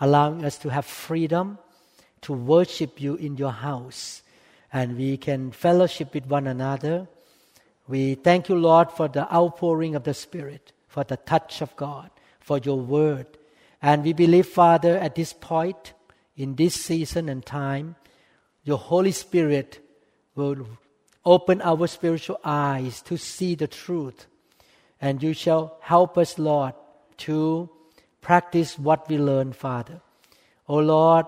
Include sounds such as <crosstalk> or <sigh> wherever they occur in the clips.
allowing us to have freedom to worship you in your house. And we can fellowship with one another. We thank you, Lord, for the outpouring of the Spirit, for the touch of God, for your word. And we believe, Father, at this point, in this season and time, your Holy Spirit will open our spiritual eyes to see the truth. And you shall help us, Lord, to practice what we learn, Father. Oh Lord,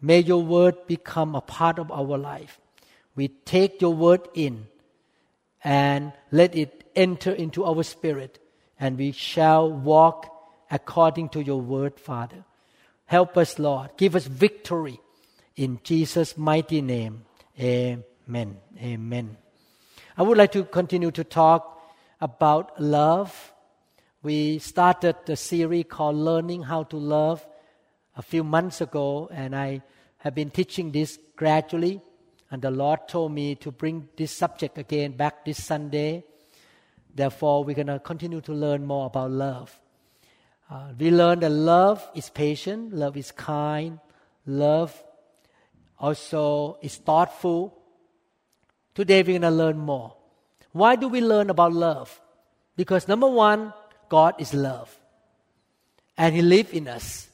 may your word become a part of our life. We take your word in and let it enter into our spirit, and we shall walk according to your word, Father. Help us, Lord. Give us victory in Jesus' mighty name. Amen. Amen. I would like to continue to talk about love we started the series called Learning How to Love a few months ago, and I have been teaching this gradually. And the Lord told me to bring this subject again back this Sunday. Therefore, we're going to continue to learn more about love. Uh, we learned that love is patient, love is kind, love also is thoughtful. Today, we're going to learn more. Why do we learn about love? Because number one, God is love. And He lives in us.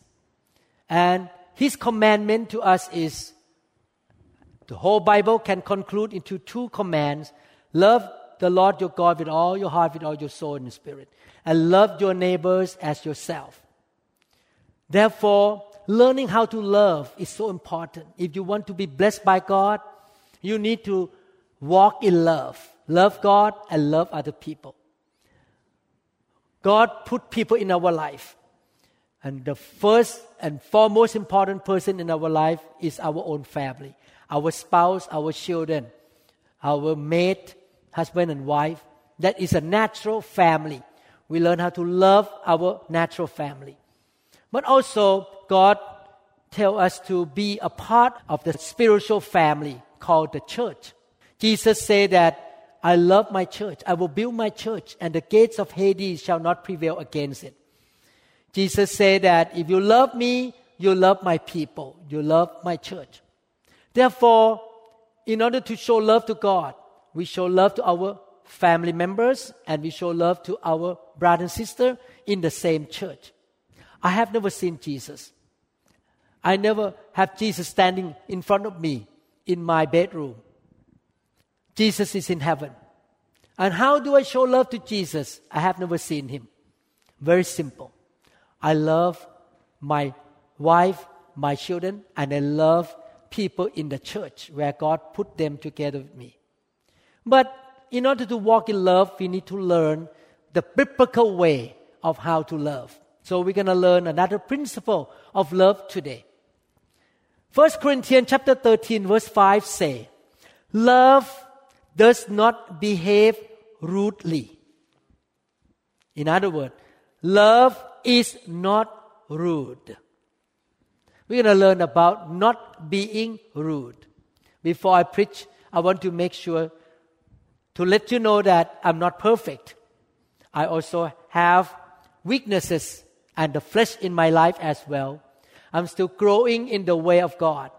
And His commandment to us is the whole Bible can conclude into two commands love the Lord your God with all your heart, with all your soul and spirit, and love your neighbors as yourself. Therefore, learning how to love is so important. If you want to be blessed by God, you need to walk in love. Love God and love other people. God put people in our life. And the first and foremost important person in our life is our own family, our spouse, our children, our mate, husband and wife. That is a natural family. We learn how to love our natural family. But also, God tells us to be a part of the spiritual family called the church. Jesus said that I love my church. I will build my church, and the gates of Hades shall not prevail against it. Jesus said that if you love me, you love my people, you love my church. Therefore, in order to show love to God, we show love to our family members and we show love to our brother and sister in the same church. I have never seen Jesus. I never have Jesus standing in front of me in my bedroom. Jesus is in heaven. And how do I show love to Jesus? I have never seen him. Very simple. I love my wife, my children, and I love people in the church where God put them together with me. But in order to walk in love, we need to learn the biblical way of how to love. So we're going to learn another principle of love today. 1 Corinthians chapter 13 verse 5 say, love does not behave rudely. In other words, love is not rude. We're going to learn about not being rude. Before I preach, I want to make sure to let you know that I'm not perfect. I also have weaknesses and the flesh in my life as well. I'm still growing in the way of God.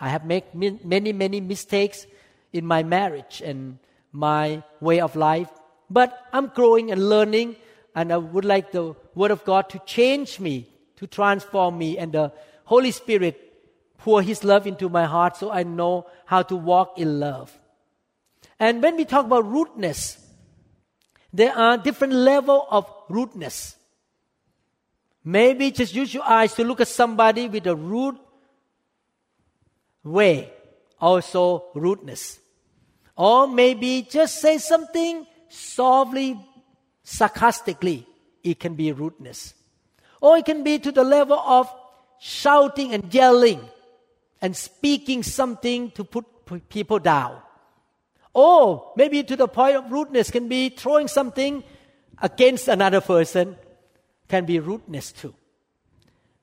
I have made many, many mistakes in my marriage and my way of life. But I'm growing and learning, and I would like the Word of God to change me, to transform me, and the Holy Spirit pour His love into my heart so I know how to walk in love. And when we talk about rudeness, there are different level of rudeness. Maybe just use your eyes to look at somebody with a rude way also rudeness. Or maybe just say something softly, sarcastically. It can be rudeness. Or it can be to the level of shouting and yelling and speaking something to put people down. Or maybe to the point of rudeness can be throwing something against another person, can be rudeness too.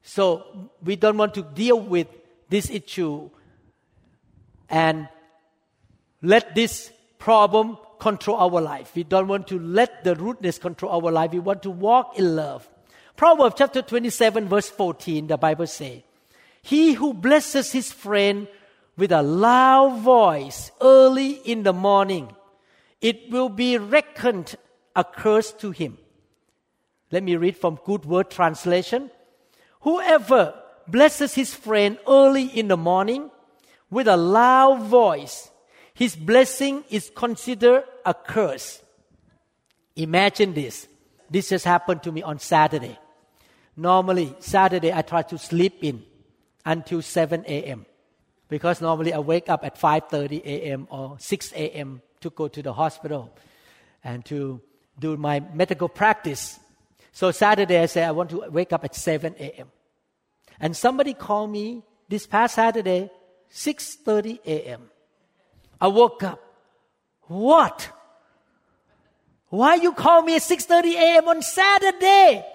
So we don't want to deal with this issue and let this problem control our life. We don't want to let the rudeness control our life. We want to walk in love. Proverbs chapter 27 verse 14, the Bible says, He who blesses his friend with a loud voice early in the morning, it will be reckoned a curse to him. Let me read from Good Word Translation. Whoever blesses his friend early in the morning with a loud voice, his blessing is considered a curse. Imagine this. This has happened to me on Saturday. Normally, Saturday I try to sleep in until 7 a.m. because normally I wake up at 5:30 a.m. or 6 a.m. to go to the hospital and to do my medical practice. So Saturday I say I want to wake up at 7 a.m. And somebody called me this past Saturday, 6:30 a.m. I woke up. What? Why you call me at 6:30 a.m. on Saturday?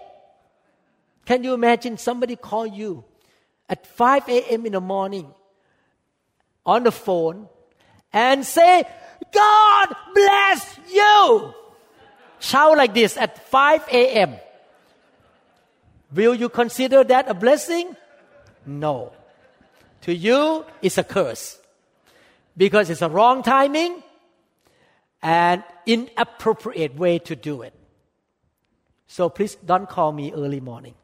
Can you imagine somebody call you at 5 a.m. in the morning on the phone and say, God bless you. Shout like this at 5 a.m. Will you consider that a blessing? No. To you, it's a curse because it's a wrong timing and inappropriate way to do it. So please don't call me early morning.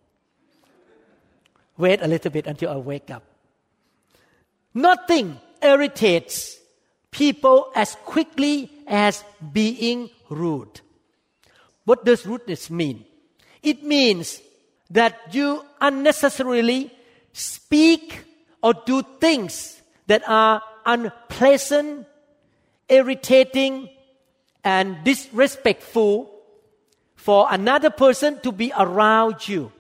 Wait a little bit until I wake up. Nothing irritates people as quickly as being rude. What does rudeness mean? It means that you unnecessarily speak or do things that are unpleasant, irritating, and disrespectful for another person to be around you.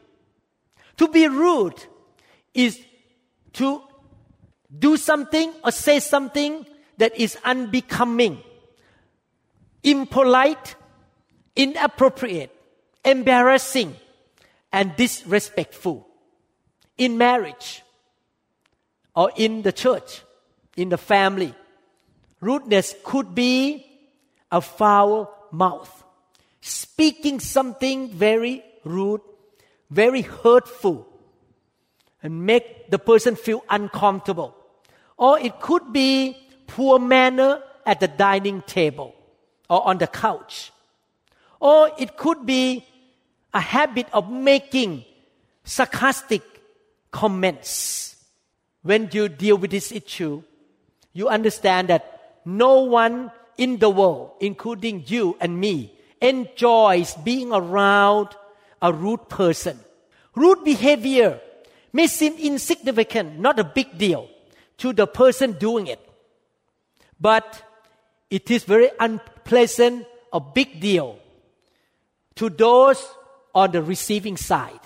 To be rude is to do something or say something that is unbecoming, impolite, inappropriate, embarrassing, and disrespectful in marriage or in the church, in the family. Rudeness could be a foul mouth, speaking something very rude, very hurtful, and make the person feel uncomfortable. Or it could be poor manner at the dining table or on the couch. Or it could be a habit of making sarcastic comments. When you deal with this issue, you understand that no one in the world, including you and me, enjoys being around a rude person. Rude behavior may seem insignificant, not a big deal to the person doing it. But it is very unpleasant, a big deal to those on the receiving side.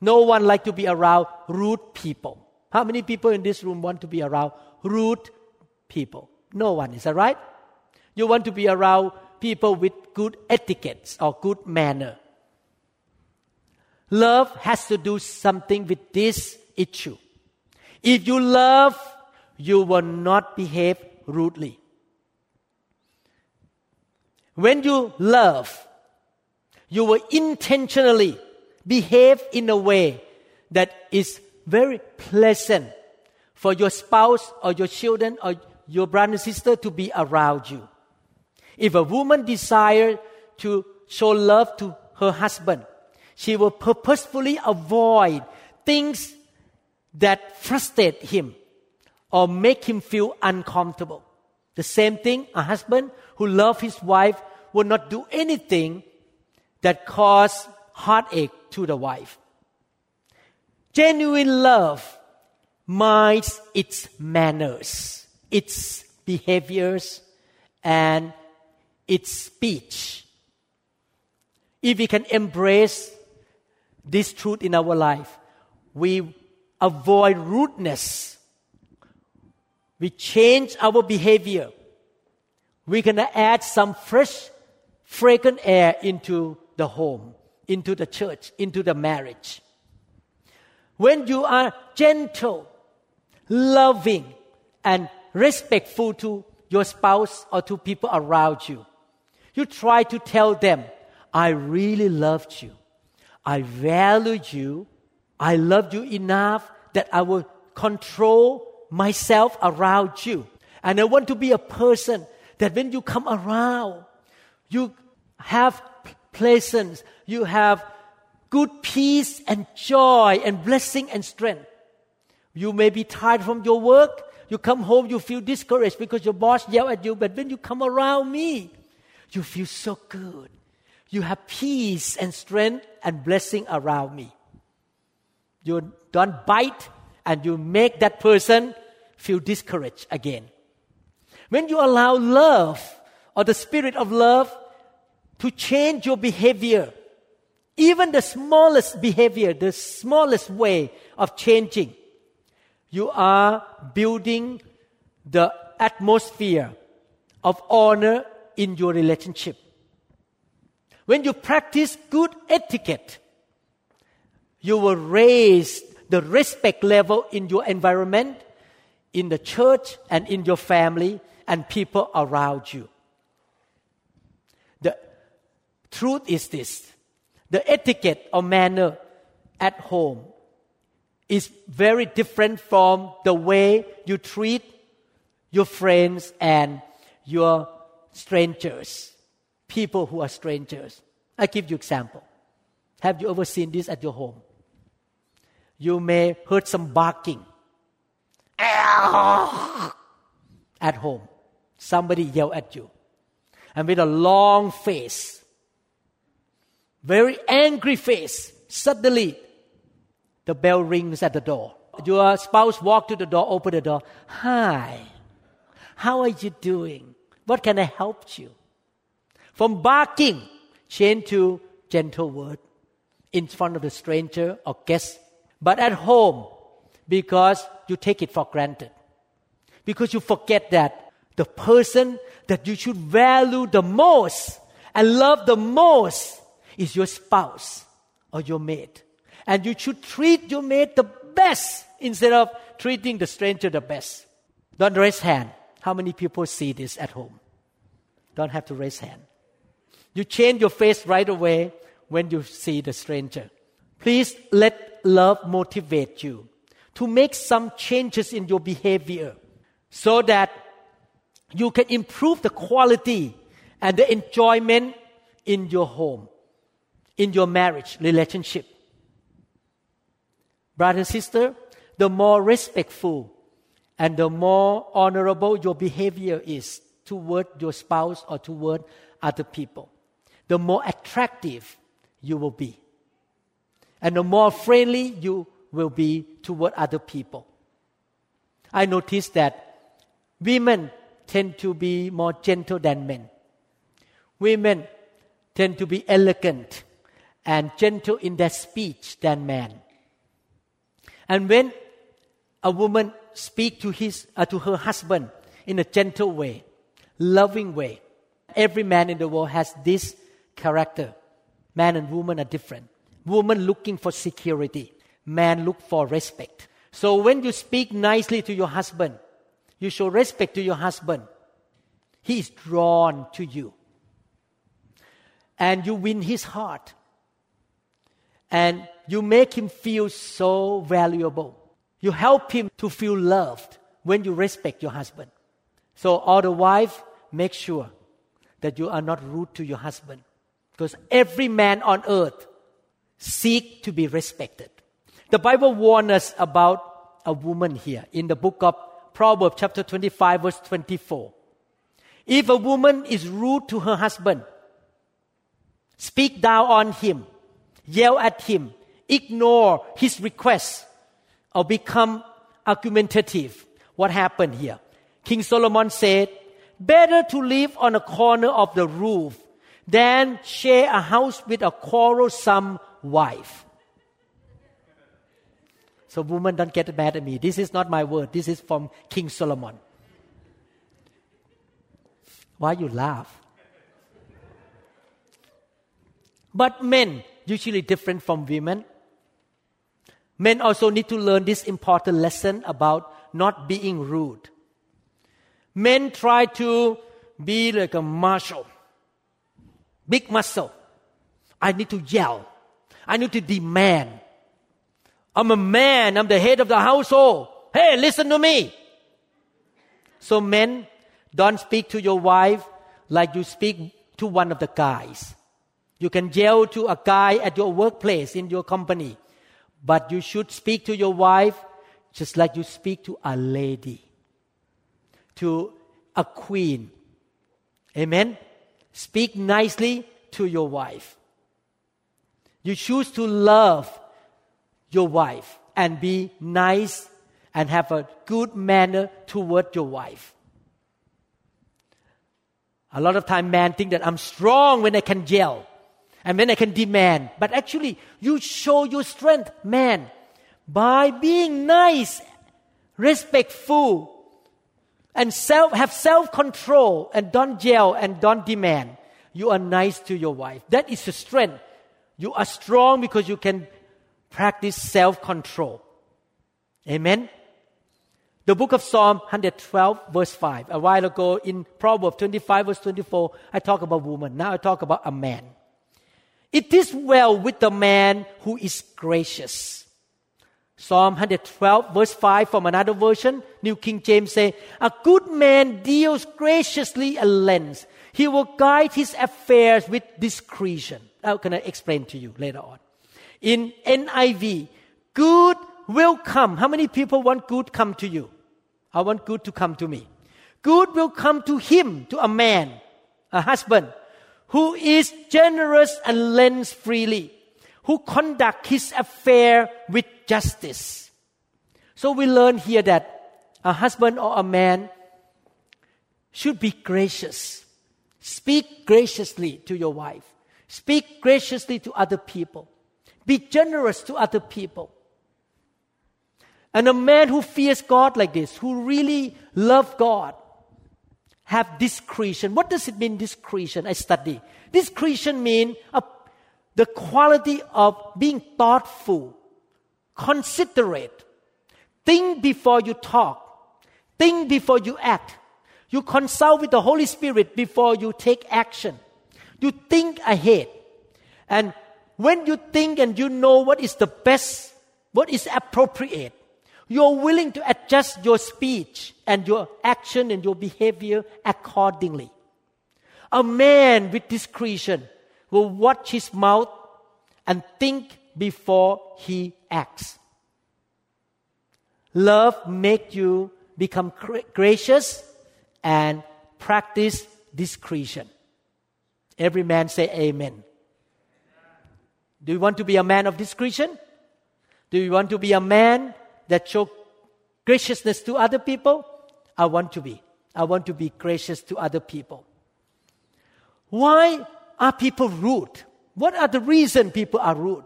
No one like to be around rude people. How many people in this room want to be around rude people? No one, is that right? You want to be around people with good etiquettes or good manner. Love has to do something with this issue. If you love, you will not behave rudely. When you love, you will intentionally behave in a way that is very pleasant for your spouse or your children or your brother and sister to be around you. If a woman desires to show love to her husband, she will purposefully avoid things that frustrate him or make him feel uncomfortable. The same thing, a husband who loves his wife will not do anything that cause heartache to the wife. Genuine love minds its manners, its behaviors, and its speech. If we can embrace this truth in our life, we avoid rudeness. We change our behavior. We're going to add some fresh, fragrant air into the home, into the church, into the marriage. When you are gentle, loving, and respectful to your spouse or to people around you, you try to tell them, I really loved you. I value you. I love you enough that I will control myself around you. And I want to be a person that when you come around, you have pleasance, you have good peace and joy and blessing and strength. You may be tired from your work. You come home, you feel discouraged because your boss yell at you. But when you come around me, you feel so good. You have peace and strength and blessing around me. You don't bite and you make that person feel discouraged again. When you allow love or the spirit of love to change your behavior, even the smallest behavior, the smallest way of changing, you are building the atmosphere of honor in your relationship. When you practice good etiquette, you will raise the respect level in your environment, in the church, and in your family and people around you. The truth is this the etiquette or manner at home is very different from the way you treat your friends and your strangers, people who are strangers. I give you example. Have you ever seen this at your home? You may heard some barking at home. Somebody yell at you. And with a long face, very angry face, suddenly the bell rings at the door. Your spouse walk to the door, open the door. Hi, how are you doing? What can I help you? From barking, change to gentle word in front of the stranger or guest. But at home, because you take it for granted. Because you forget that the person that you should value the most and love the most is your spouse or your mate. And you should treat your mate the best instead of treating the stranger the best. Don't raise hand. How many people see this at home? Don't have to raise hand. You change your face right away when you see the stranger. Please let love motivate you to make some changes in your behavior so that you can improve the quality and the enjoyment in your home, in your marriage relationship. Brother and sister, the more respectful and the more honorable your behavior is toward your spouse or toward other people, the more attractive you will be. And the more friendly you will be toward other people. I noticed that women tend to be more gentle than men. Women tend to be elegant and gentle in their speech than men. And when a woman speaks to his uh, to her husband in a gentle way, loving way, every man in the world has this character. Man and woman are different. Woman looking for security. Man look for respect. So when you speak nicely to your husband, you show respect to your husband. He is drawn to you. And you win his heart. And you make him feel so valuable. You help him to feel loved when you respect your husband. So, all the wife, make sure that you are not rude to your husband. Because every man on earth seek to be respected. The Bible warns us about a woman here in the book of Proverbs chapter 25 verse 24. If a woman is rude to her husband, speak down on him, yell at him, ignore his requests, or become argumentative, what happened here? King Solomon said, Better to live on a corner of the roof than share a house with a quarrelsome wife. So, woman, don't get mad at me. This is not my word. This is from King Solomon. Why you laugh? But men, usually different from women, men also need to learn this important lesson about not being rude. Men try to be like a marshal, big muscle. I need to yell. I need to demand. I'm a man. I'm the head of the household. Hey, listen to me. So men, don't speak to your wife like you speak to one of the guys. You can yell to a guy at your workplace in your company, but you should speak to your wife just like you speak to a lady, to a queen. Amen. Speak nicely to your wife. You choose to love your wife and be nice and have a good manner toward your wife. A lot of time men think that I'm strong when I can yell and when I can demand. But actually, you show your strength, man, by being nice, respectful, and self, have self-control and don't yell and don't demand. You are nice to your wife. That is the strength. You are strong because you can practice self-control. Amen. The book of Psalm 112 verse 5. A while ago in Proverbs 25 verse 24, I talk about woman. Now I talk about a man. It is well with the man who is gracious. Psalm 112 verse 5 from another version, New King James say, A good man deals graciously and lends. He will guide his affairs with discretion. How can I explain to you later on? In NIV, good will come. How many people want good come to you? I want good to come to me. Good will come to him, to a man, a husband, who is generous and lends freely, who conduct his affair with justice. So we learn here that a husband or a man should be gracious. Speak graciously to your wife. Speak graciously to other people. Be generous to other people. And a man who fears God like this, who really loves God, have discretion. What does it mean, discretion? I study. Discretion means uh, the quality of being thoughtful, considerate. Think before you talk. Think before you act. You consult with the Holy Spirit before you take action. You think ahead. And when you think and you know what is the best, what is appropriate, you're willing to adjust your speech and your action and your behavior accordingly. A man with discretion will watch his mouth and think before he acts. Love make you become gracious and practice discretion. Every man say amen. Do you want to be a man of discretion? Do you want to be a man that show graciousness to other people? I want to be. I want to be gracious to other people. Why are people rude? What are the reasons people are rude?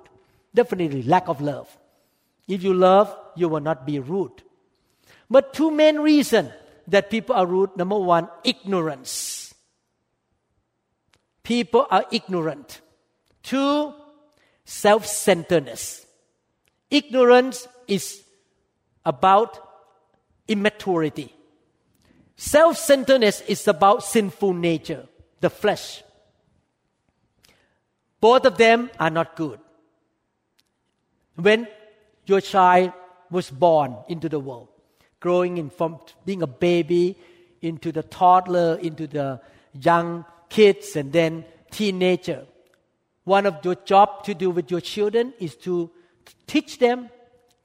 Definitely lack of love. If you love, you will not be rude. But two main reasons that people are rude. Number one, ignorance. People are ignorant. Two, self-centeredness. Ignorance is about immaturity. Self centeredness is about sinful nature, the flesh. Both of them are not good. When your child was born into the world, growing in from being a baby into the toddler, into the young kids, and then teenager, one of your job to do with your children is to teach them,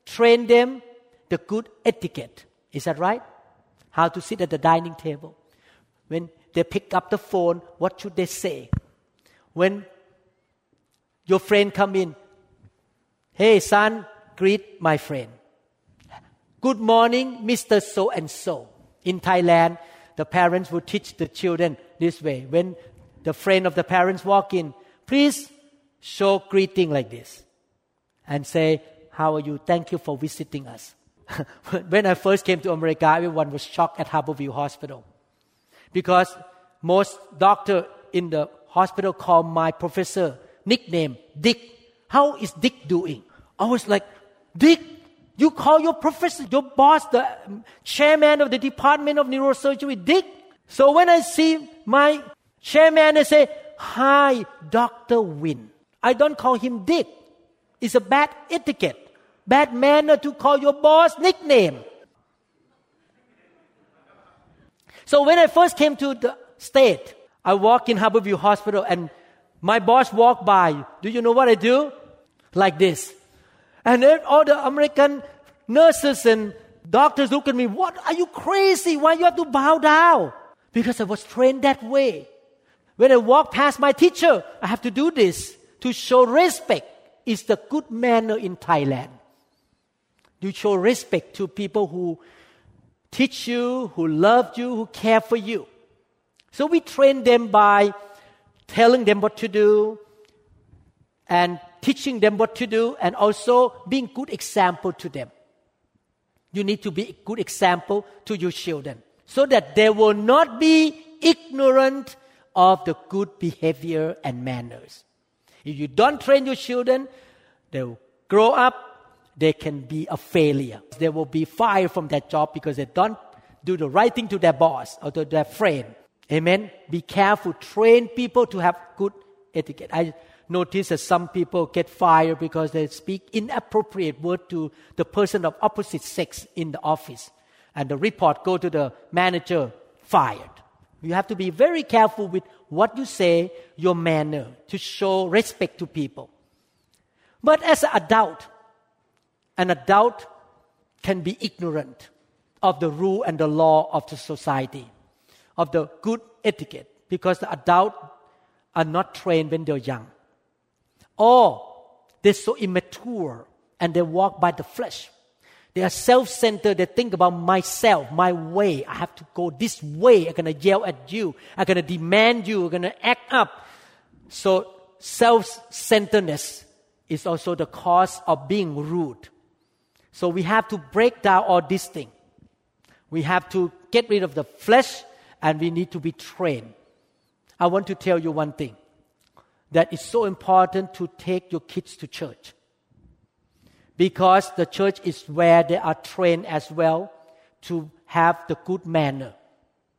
train them, the good etiquette. Is that right? How to sit at the dining table. When they pick up the phone, what should they say? When your friend come in, hey son, greet my friend. Good morning, Mr. So and so. In Thailand, the parents would teach the children this way. When the friend of the parents walk in, please show greeting like this and say, how are you? Thank you for visiting us. <laughs> when I first came to America, everyone was shocked at Harborview Hospital because most doctor in the hospital called my professor nickname Dick. How is Dick doing? I was like, Dick, you call your professor, your boss, the um, chairman of the department of neurosurgery, Dick. So when I see my chairman, I say, Hi, Dr. Winn. I don't call him Dick. It's a bad etiquette, bad manner to call your boss nickname. So when I first came to the state, I walk in Harborview Hospital and my boss walked by. Do you know what I do? Like this. And all the American nurses and doctors look at me, what are you crazy? Why you have to bow down? Because I was trained that way. When I walk past my teacher, I have to do this to show respect. It's the good manner in Thailand. You show respect to people who teach you, who love you, who care for you. So we train them by telling them what to do and teaching them what to do and also being good example to them. You need to be a good example to your children so that they will not be ignorant of the good behavior and manners. If you don't train your children, they'll grow up, they can be a failure. They will be fired from that job because they don't do the right thing to their boss or to their friend. Amen. Be careful. Train people to have good etiquette. I notice that some people get fired because they speak inappropriate word to the person of opposite sex in the office, and the report go to the manager. Fired. You have to be very careful with what you say, your manner, to show respect to people. But as an adult, an adult can be ignorant of the rule and the law of the society of the good etiquette because the adults are not trained when they're young. Or they're so immature and they walk by the flesh. They are self centered. They think about myself, my way. I have to go this way. I'm going to yell at you. I'm going to demand you. I'm going to act up. So self centeredness is also the cause of being rude. So we have to break down all these things. We have to get rid of the flesh and we need to be trained. I want to tell you one thing that it's so important to take your kids to church because the church is where they are trained as well to have the good manner.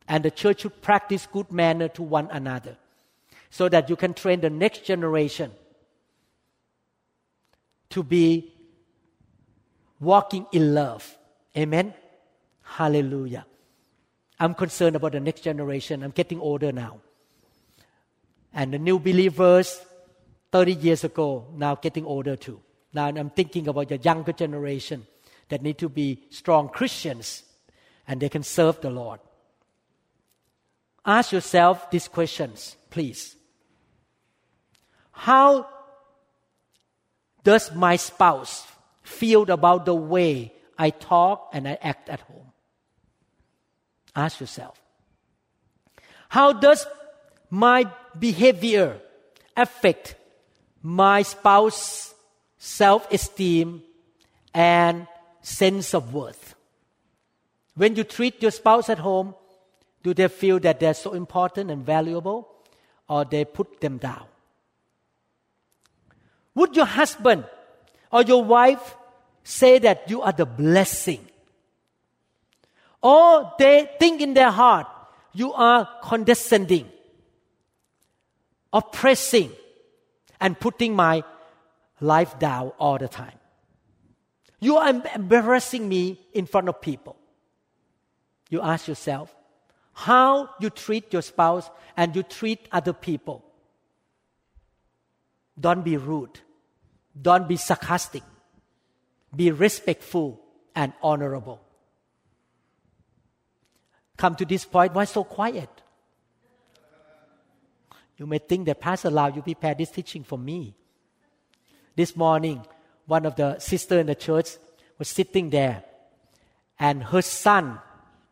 And the church should practice good manner to one another so that you can train the next generation to be walking in love. Amen. Hallelujah. I'm concerned about the next generation. I'm getting older now. And the new believers 30 years ago now getting older too. Now I'm thinking about the younger generation that need to be strong Christians and they can serve the Lord. Ask yourself these questions, please. How does my spouse feel about the way I talk and I act at home? Ask yourself How does my behavior affect my spouse's self esteem and sense of worth? When you treat your spouse at home, do they feel that they're so important and valuable, or they put them down? Would your husband or your wife say that you are the blessing or they think in their heart, you are condescending, oppressing, and putting my life down all the time. You are embarrassing me in front of people. You ask yourself how you treat your spouse and you treat other people. Don't be rude. Don't be sarcastic. Be respectful and honorable come to this point, why so quiet? You may think that Pastor Lau, you prepared this teaching for me. This morning, one of the sisters in the church was sitting there, and her son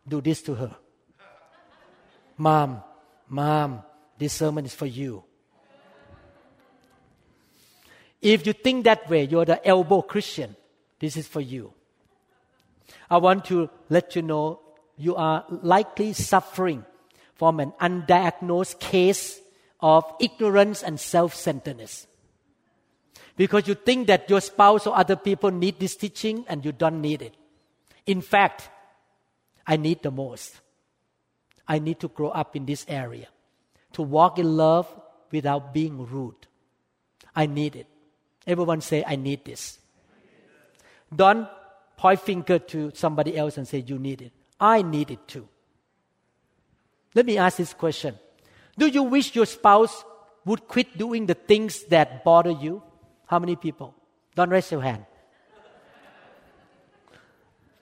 do this to her. Mom, mom, this sermon is for you. If you think that way, you're the elbow Christian. This is for you. I want to let you know you are likely suffering from an undiagnosed case of ignorance and self centeredness. Because you think that your spouse or other people need this teaching and you don't need it. In fact, I need the most. I need to grow up in this area, to walk in love without being rude. I need it. Everyone say, I need this. Don't point finger to somebody else and say, you need it. I need it too. Let me ask this question. Do you wish your spouse would quit doing the things that bother you? How many people? Don't raise your hand.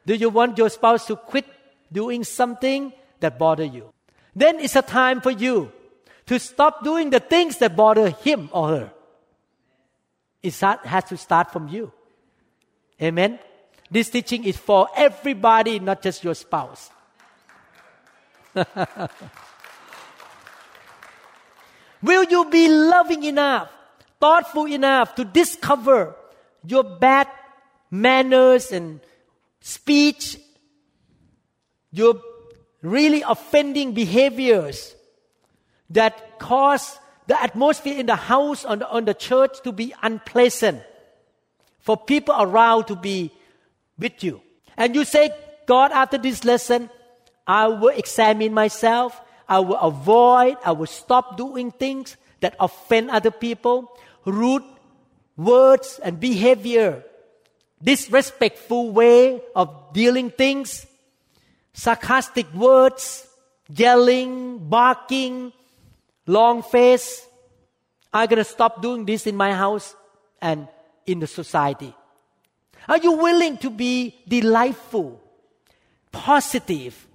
Do you want your spouse to quit doing something that bother you? Then it's a time for you to stop doing the things that bother him or her. It start, has to start from you. Amen. This teaching is for everybody, not just your spouse. <laughs> Will you be loving enough, thoughtful enough to discover your bad manners and speech, your really offending behaviors that cause the atmosphere in the house on the, on the church to be unpleasant, for people around to be with you. And you say, God, after this lesson, I will examine myself. I will avoid, I will stop doing things that offend other people, rude words and behavior, disrespectful way of dealing things, sarcastic words, yelling, barking, long face. I'm going to stop doing this in my house and in the society. Are you willing to be delightful, positive,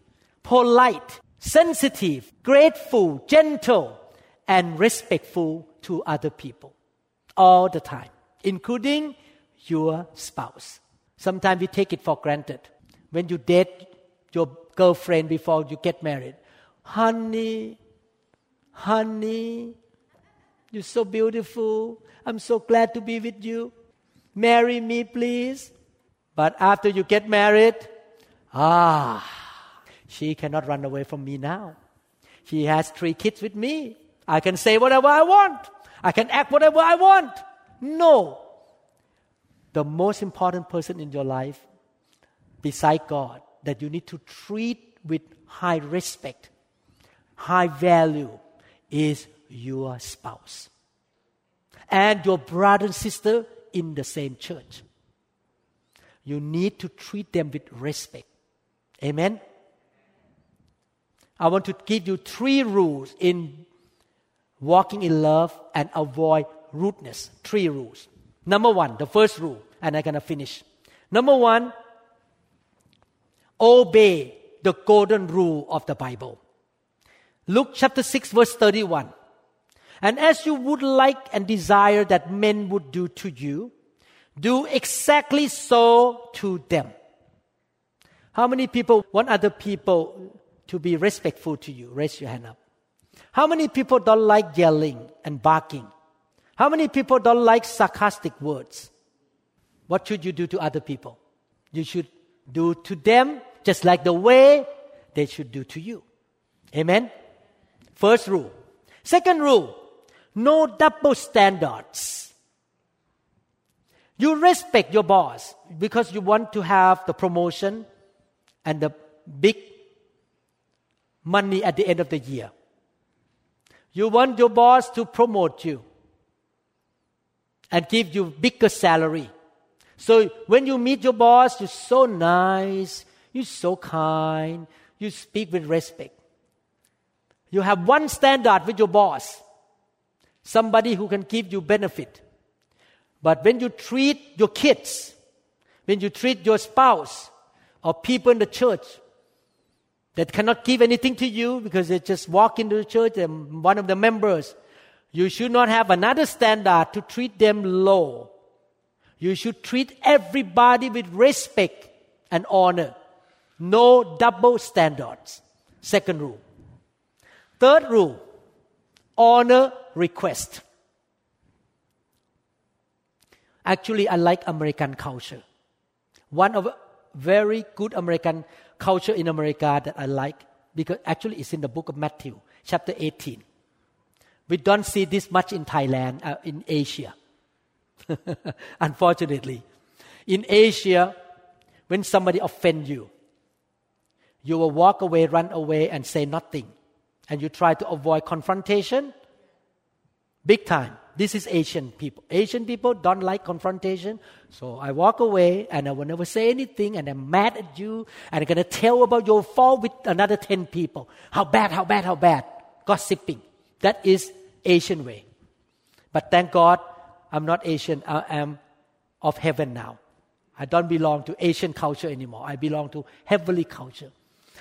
polite, sensitive, grateful, gentle, and respectful to other people all the time, including your spouse? Sometimes we take it for granted. When you date your girlfriend before you get married, honey, honey, you're so beautiful. I'm so glad to be with you. Marry me, please. But after you get married, ah, she cannot run away from me now. She has three kids with me. I can say whatever I want. I can act whatever I want. No. The most important person in your life, beside God, that you need to treat with high respect, high value, is your spouse. And your brother and sister in the same church. You need to treat them with respect. Amen? I want to give you three rules in walking in love and avoid rudeness. Three rules. Number one, the first rule, and I'm going to finish. Number one, obey the golden rule of the Bible. Luke chapter 6, verse 31. And as you would like and desire that men would do to you, do exactly so to them. How many people want other people to be respectful to you? Raise your hand up. How many people don't like yelling and barking? How many people don't like sarcastic words? What should you do to other people? You should do to them just like the way they should do to you. Amen? First rule. Second rule no double standards. You respect your boss because you want to have the promotion and the big money at the end of the year. You want your boss to promote you and give you bigger salary. So when you meet your boss, you're so nice, you're so kind, you speak with respect. You have one standard with your boss somebody who can give you benefit. But when you treat your kids, when you treat your spouse or people in the church that cannot give anything to you because they just walk into the church and one of the members, you should not have another standard to treat them low. You should treat everybody with respect and honor. No double standards. Second rule. Third rule honor request. Actually, I like American culture. One of very good American culture in America that I like because actually it's in the book of Matthew, chapter 18. We don't see this much in Thailand, uh, in Asia. <laughs> Unfortunately, in Asia, when somebody offend you, you will walk away, run away, and say nothing, and you try to avoid confrontation. Big time. This is Asian people. Asian people don't like confrontation. So I walk away and I will never say anything and I'm mad at you and I'm to tell about your fault with another 10 people. How bad, how bad, how bad. Gossiping. That is Asian way. But thank God I'm not Asian. I am of heaven now. I don't belong to Asian culture anymore. I belong to heavenly culture.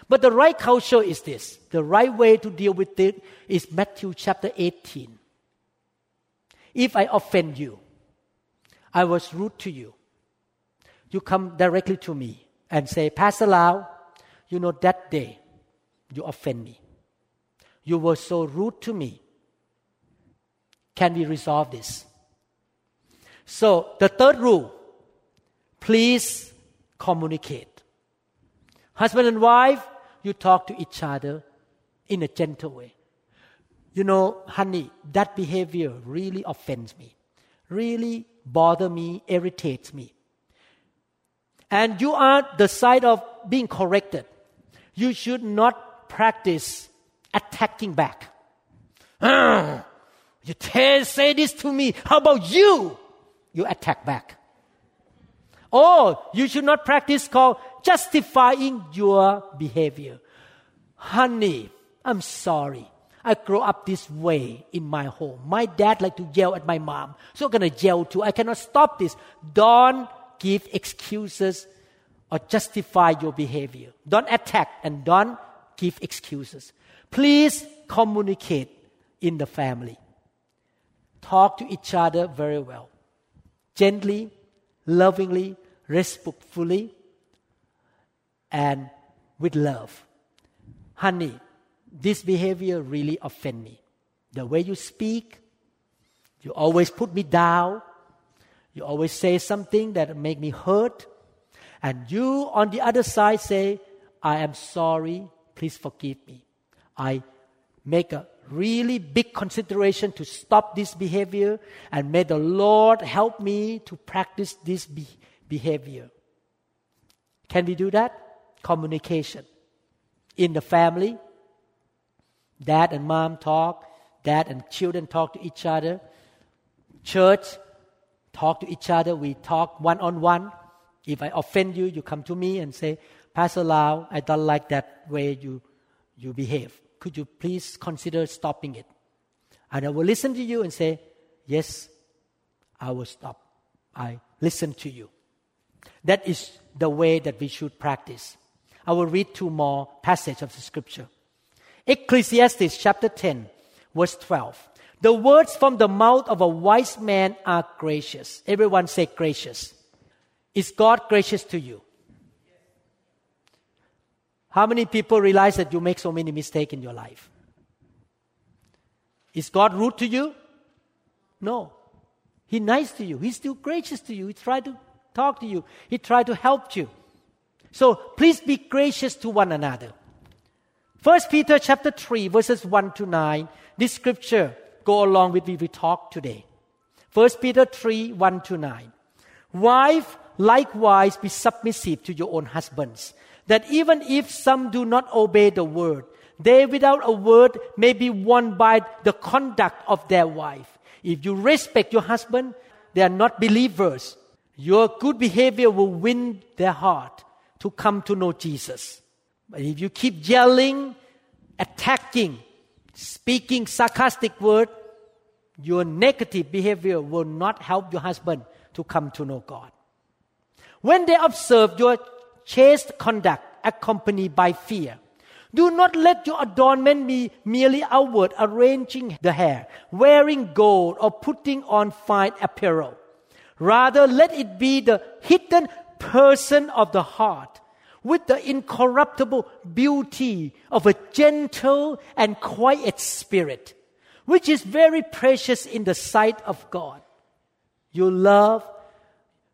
But the right culture is this. The right way to deal with it is Matthew chapter 18. If I offend you, I was rude to you, you come directly to me and say, Pastor Lau, you know that day you offend me. You were so rude to me. Can we resolve this? So, the third rule please communicate. Husband and wife, you talk to each other in a gentle way. You know, honey, that behavior really offends me, really bother me, irritates me. And you are the side of being corrected. You should not practice attacking back. <clears throat> you can't say this to me. How about you? You attack back. Or you should not practice called justifying your behavior. Honey, I'm sorry. I grew up this way in my home. My dad like to yell at my mom, so I'm gonna yell too. I cannot stop this. Don't give excuses or justify your behavior. Don't attack and don't give excuses. Please communicate in the family. Talk to each other very well. Gently, lovingly, respectfully, and with love. Honey, this behavior really offend me. The way you speak, you always put me down. You always say something that make me hurt. And you on the other side say, I am sorry, please forgive me. I make a really big consideration to stop this behavior and may the Lord help me to practice this be- behavior. Can we do that? Communication. In the family, Dad and mom talk, dad and children talk to each other. Church, talk to each other. We talk one on one. If I offend you, you come to me and say, Pastor Lau, I don't like that way you, you behave. Could you please consider stopping it? And I will listen to you and say, Yes, I will stop. I listen to you. That is the way that we should practice. I will read two more passages of the scripture. Ecclesiastes chapter 10, verse 12. The words from the mouth of a wise man are gracious. Everyone say gracious. Is God gracious to you? How many people realize that you make so many mistakes in your life? Is God rude to you? No. He's nice to you. He's still gracious to you. He tried to talk to you. He tried to help you. So please be gracious to one another. First Peter chapter 3 verses 1 to 9. This scripture go along with what we talk today. First Peter 3 1 to 9. Wife, likewise be submissive to your own husbands, that even if some do not obey the word, they without a word may be won by the conduct of their wife. If you respect your husband, they are not believers. Your good behavior will win their heart to come to know Jesus. But if you keep yelling, attacking, speaking sarcastic word, your negative behavior will not help your husband to come to know God. When they observe your chaste conduct accompanied by fear, do not let your adornment be merely outward, arranging the hair, wearing gold, or putting on fine apparel. Rather, let it be the hidden person of the heart with the incorruptible beauty of a gentle and quiet spirit, which is very precious in the sight of God. You love,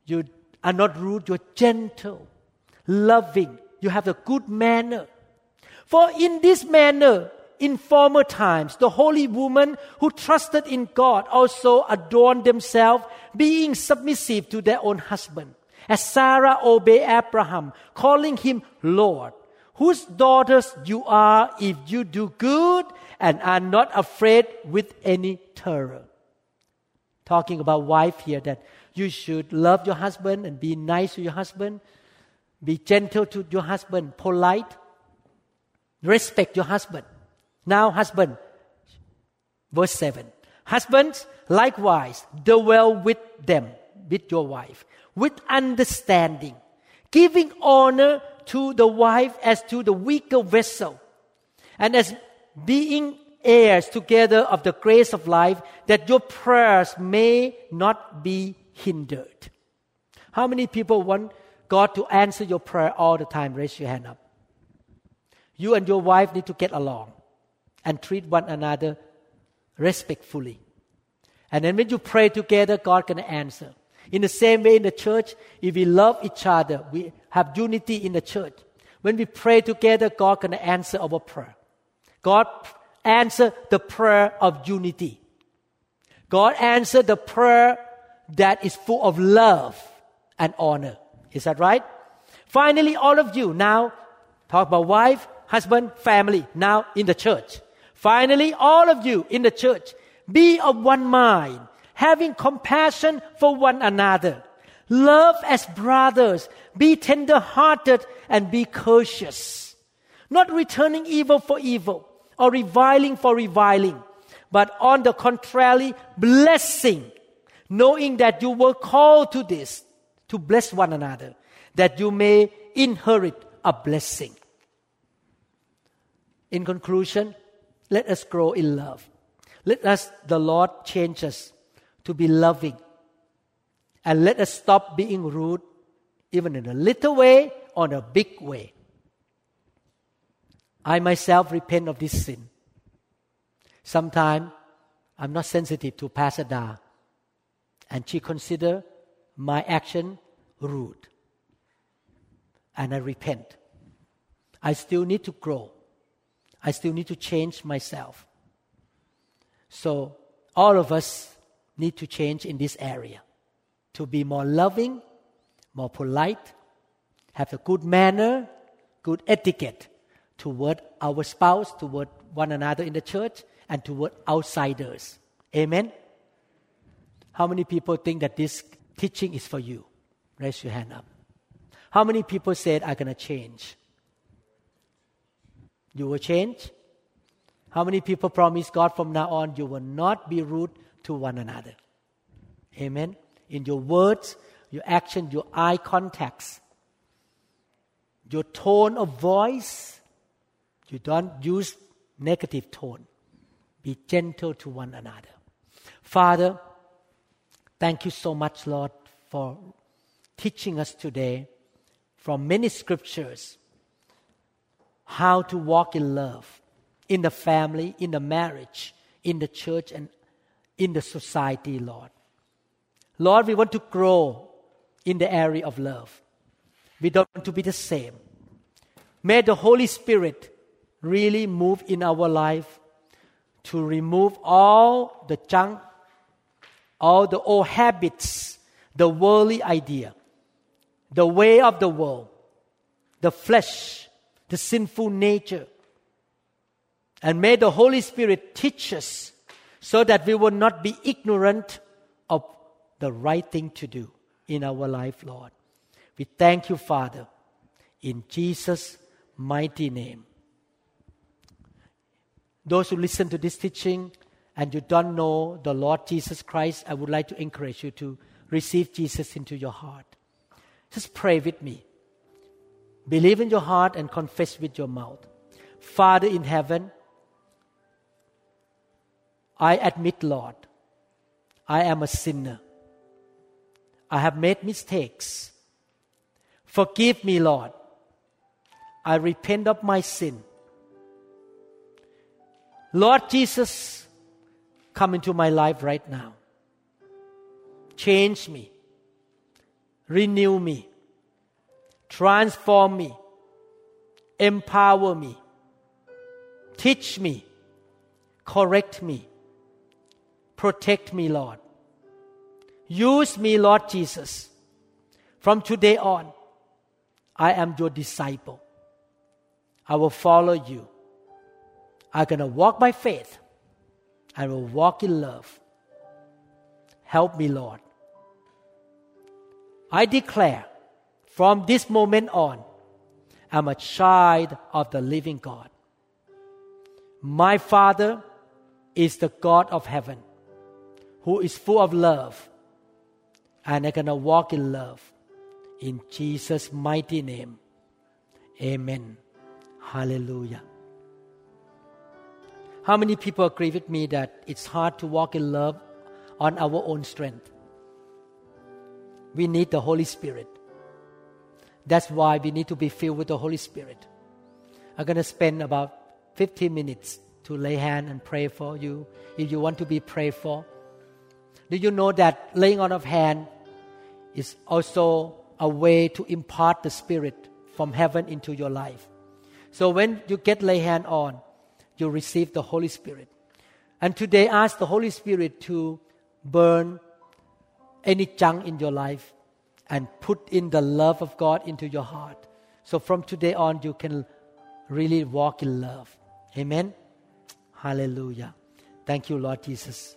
you are not rude, you're gentle, loving, you have a good manner. For in this manner, in former times, the holy women who trusted in God also adorned themselves, being submissive to their own husband. As Sarah obeyed Abraham, calling him Lord, whose daughters you are if you do good and are not afraid with any terror. Talking about wife here that you should love your husband and be nice to your husband, be gentle to your husband, polite, respect your husband. Now, husband, verse 7. Husbands, likewise, dwell with them, with your wife, with understanding, giving honor to the wife as to the weaker vessel, and as being heirs together of the grace of life, that your prayers may not be hindered. How many people want God to answer your prayer all the time? Raise your hand up. You and your wife need to get along and treat one another respectfully. And then when you pray together, God can answer. In the same way in the church, if we love each other, we have unity in the church. When we pray together, God can answer our prayer. God answer the prayer of unity. God answer the prayer that is full of love and honor. Is that right? Finally, all of you now talk about wife, husband, family, now in the church. Finally, all of you in the church, be of one mind, having compassion for one another. Love as brothers, be tender hearted and be courteous, not returning evil for evil or reviling for reviling, but on the contrary, blessing, knowing that you were called to this, to bless one another, that you may inherit a blessing. In conclusion, let us grow in love. Let us, the Lord, change us to be loving. And let us stop being rude, even in a little way or in a big way. I myself repent of this sin. Sometimes I'm not sensitive to Pastor Da, and she consider my action rude. And I repent. I still need to grow. I still need to change myself. So, all of us need to change in this area to be more loving, more polite, have a good manner, good etiquette toward our spouse, toward one another in the church, and toward outsiders. Amen? How many people think that this teaching is for you? Raise your hand up. How many people said, I'm going to change? You will change. How many people promise God from now on you will not be rude to one another? Amen. In your words, your action, your eye contacts, your tone of voice, you don't use negative tone. Be gentle to one another. Father, thank you so much, Lord, for teaching us today from many scriptures how to walk in love in the family, in the marriage, in the church, and in the society, Lord. Lord, we want to grow in the area of love. We don't want to be the same. May the Holy Spirit really move in our life to remove all the junk, all the old habits, the worldly idea, the way of the world, the flesh, the sinful nature. And may the Holy Spirit teach us so that we will not be ignorant of the right thing to do in our life, Lord. We thank you, Father, in Jesus' mighty name. Those who listen to this teaching and you don't know the Lord Jesus Christ, I would like to encourage you to receive Jesus into your heart. Just pray with me. Believe in your heart and confess with your mouth. Father in heaven, I admit, Lord, I am a sinner. I have made mistakes. Forgive me, Lord. I repent of my sin. Lord Jesus, come into my life right now. Change me. renew me, transform me, empower me, teach me, correct me, protect me, Lord. Use me, Lord Jesus. From today on, I am your disciple. I will follow you. I'm going to walk by faith. I will walk in love. Help me, Lord. I declare from this moment on, I'm a child of the living God. My Father is the God of heaven who is full of love, and I'm going to walk in love. In Jesus' mighty name, amen. Hallelujah. How many people agree with me that it's hard to walk in love on our own strength? We need the Holy Spirit. That's why we need to be filled with the Holy Spirit. I'm going to spend about 15 minutes to lay hand and pray for you if you want to be prayed for. Do you know that laying on of hand is also a way to impart the Spirit from heaven into your life? So when you get lay hand on, you receive the Holy Spirit. And today ask the Holy Spirit to burn any junk in your life and put in the love of God into your heart. So from today on, you can really walk in love. Amen. Hallelujah. Thank you, Lord Jesus.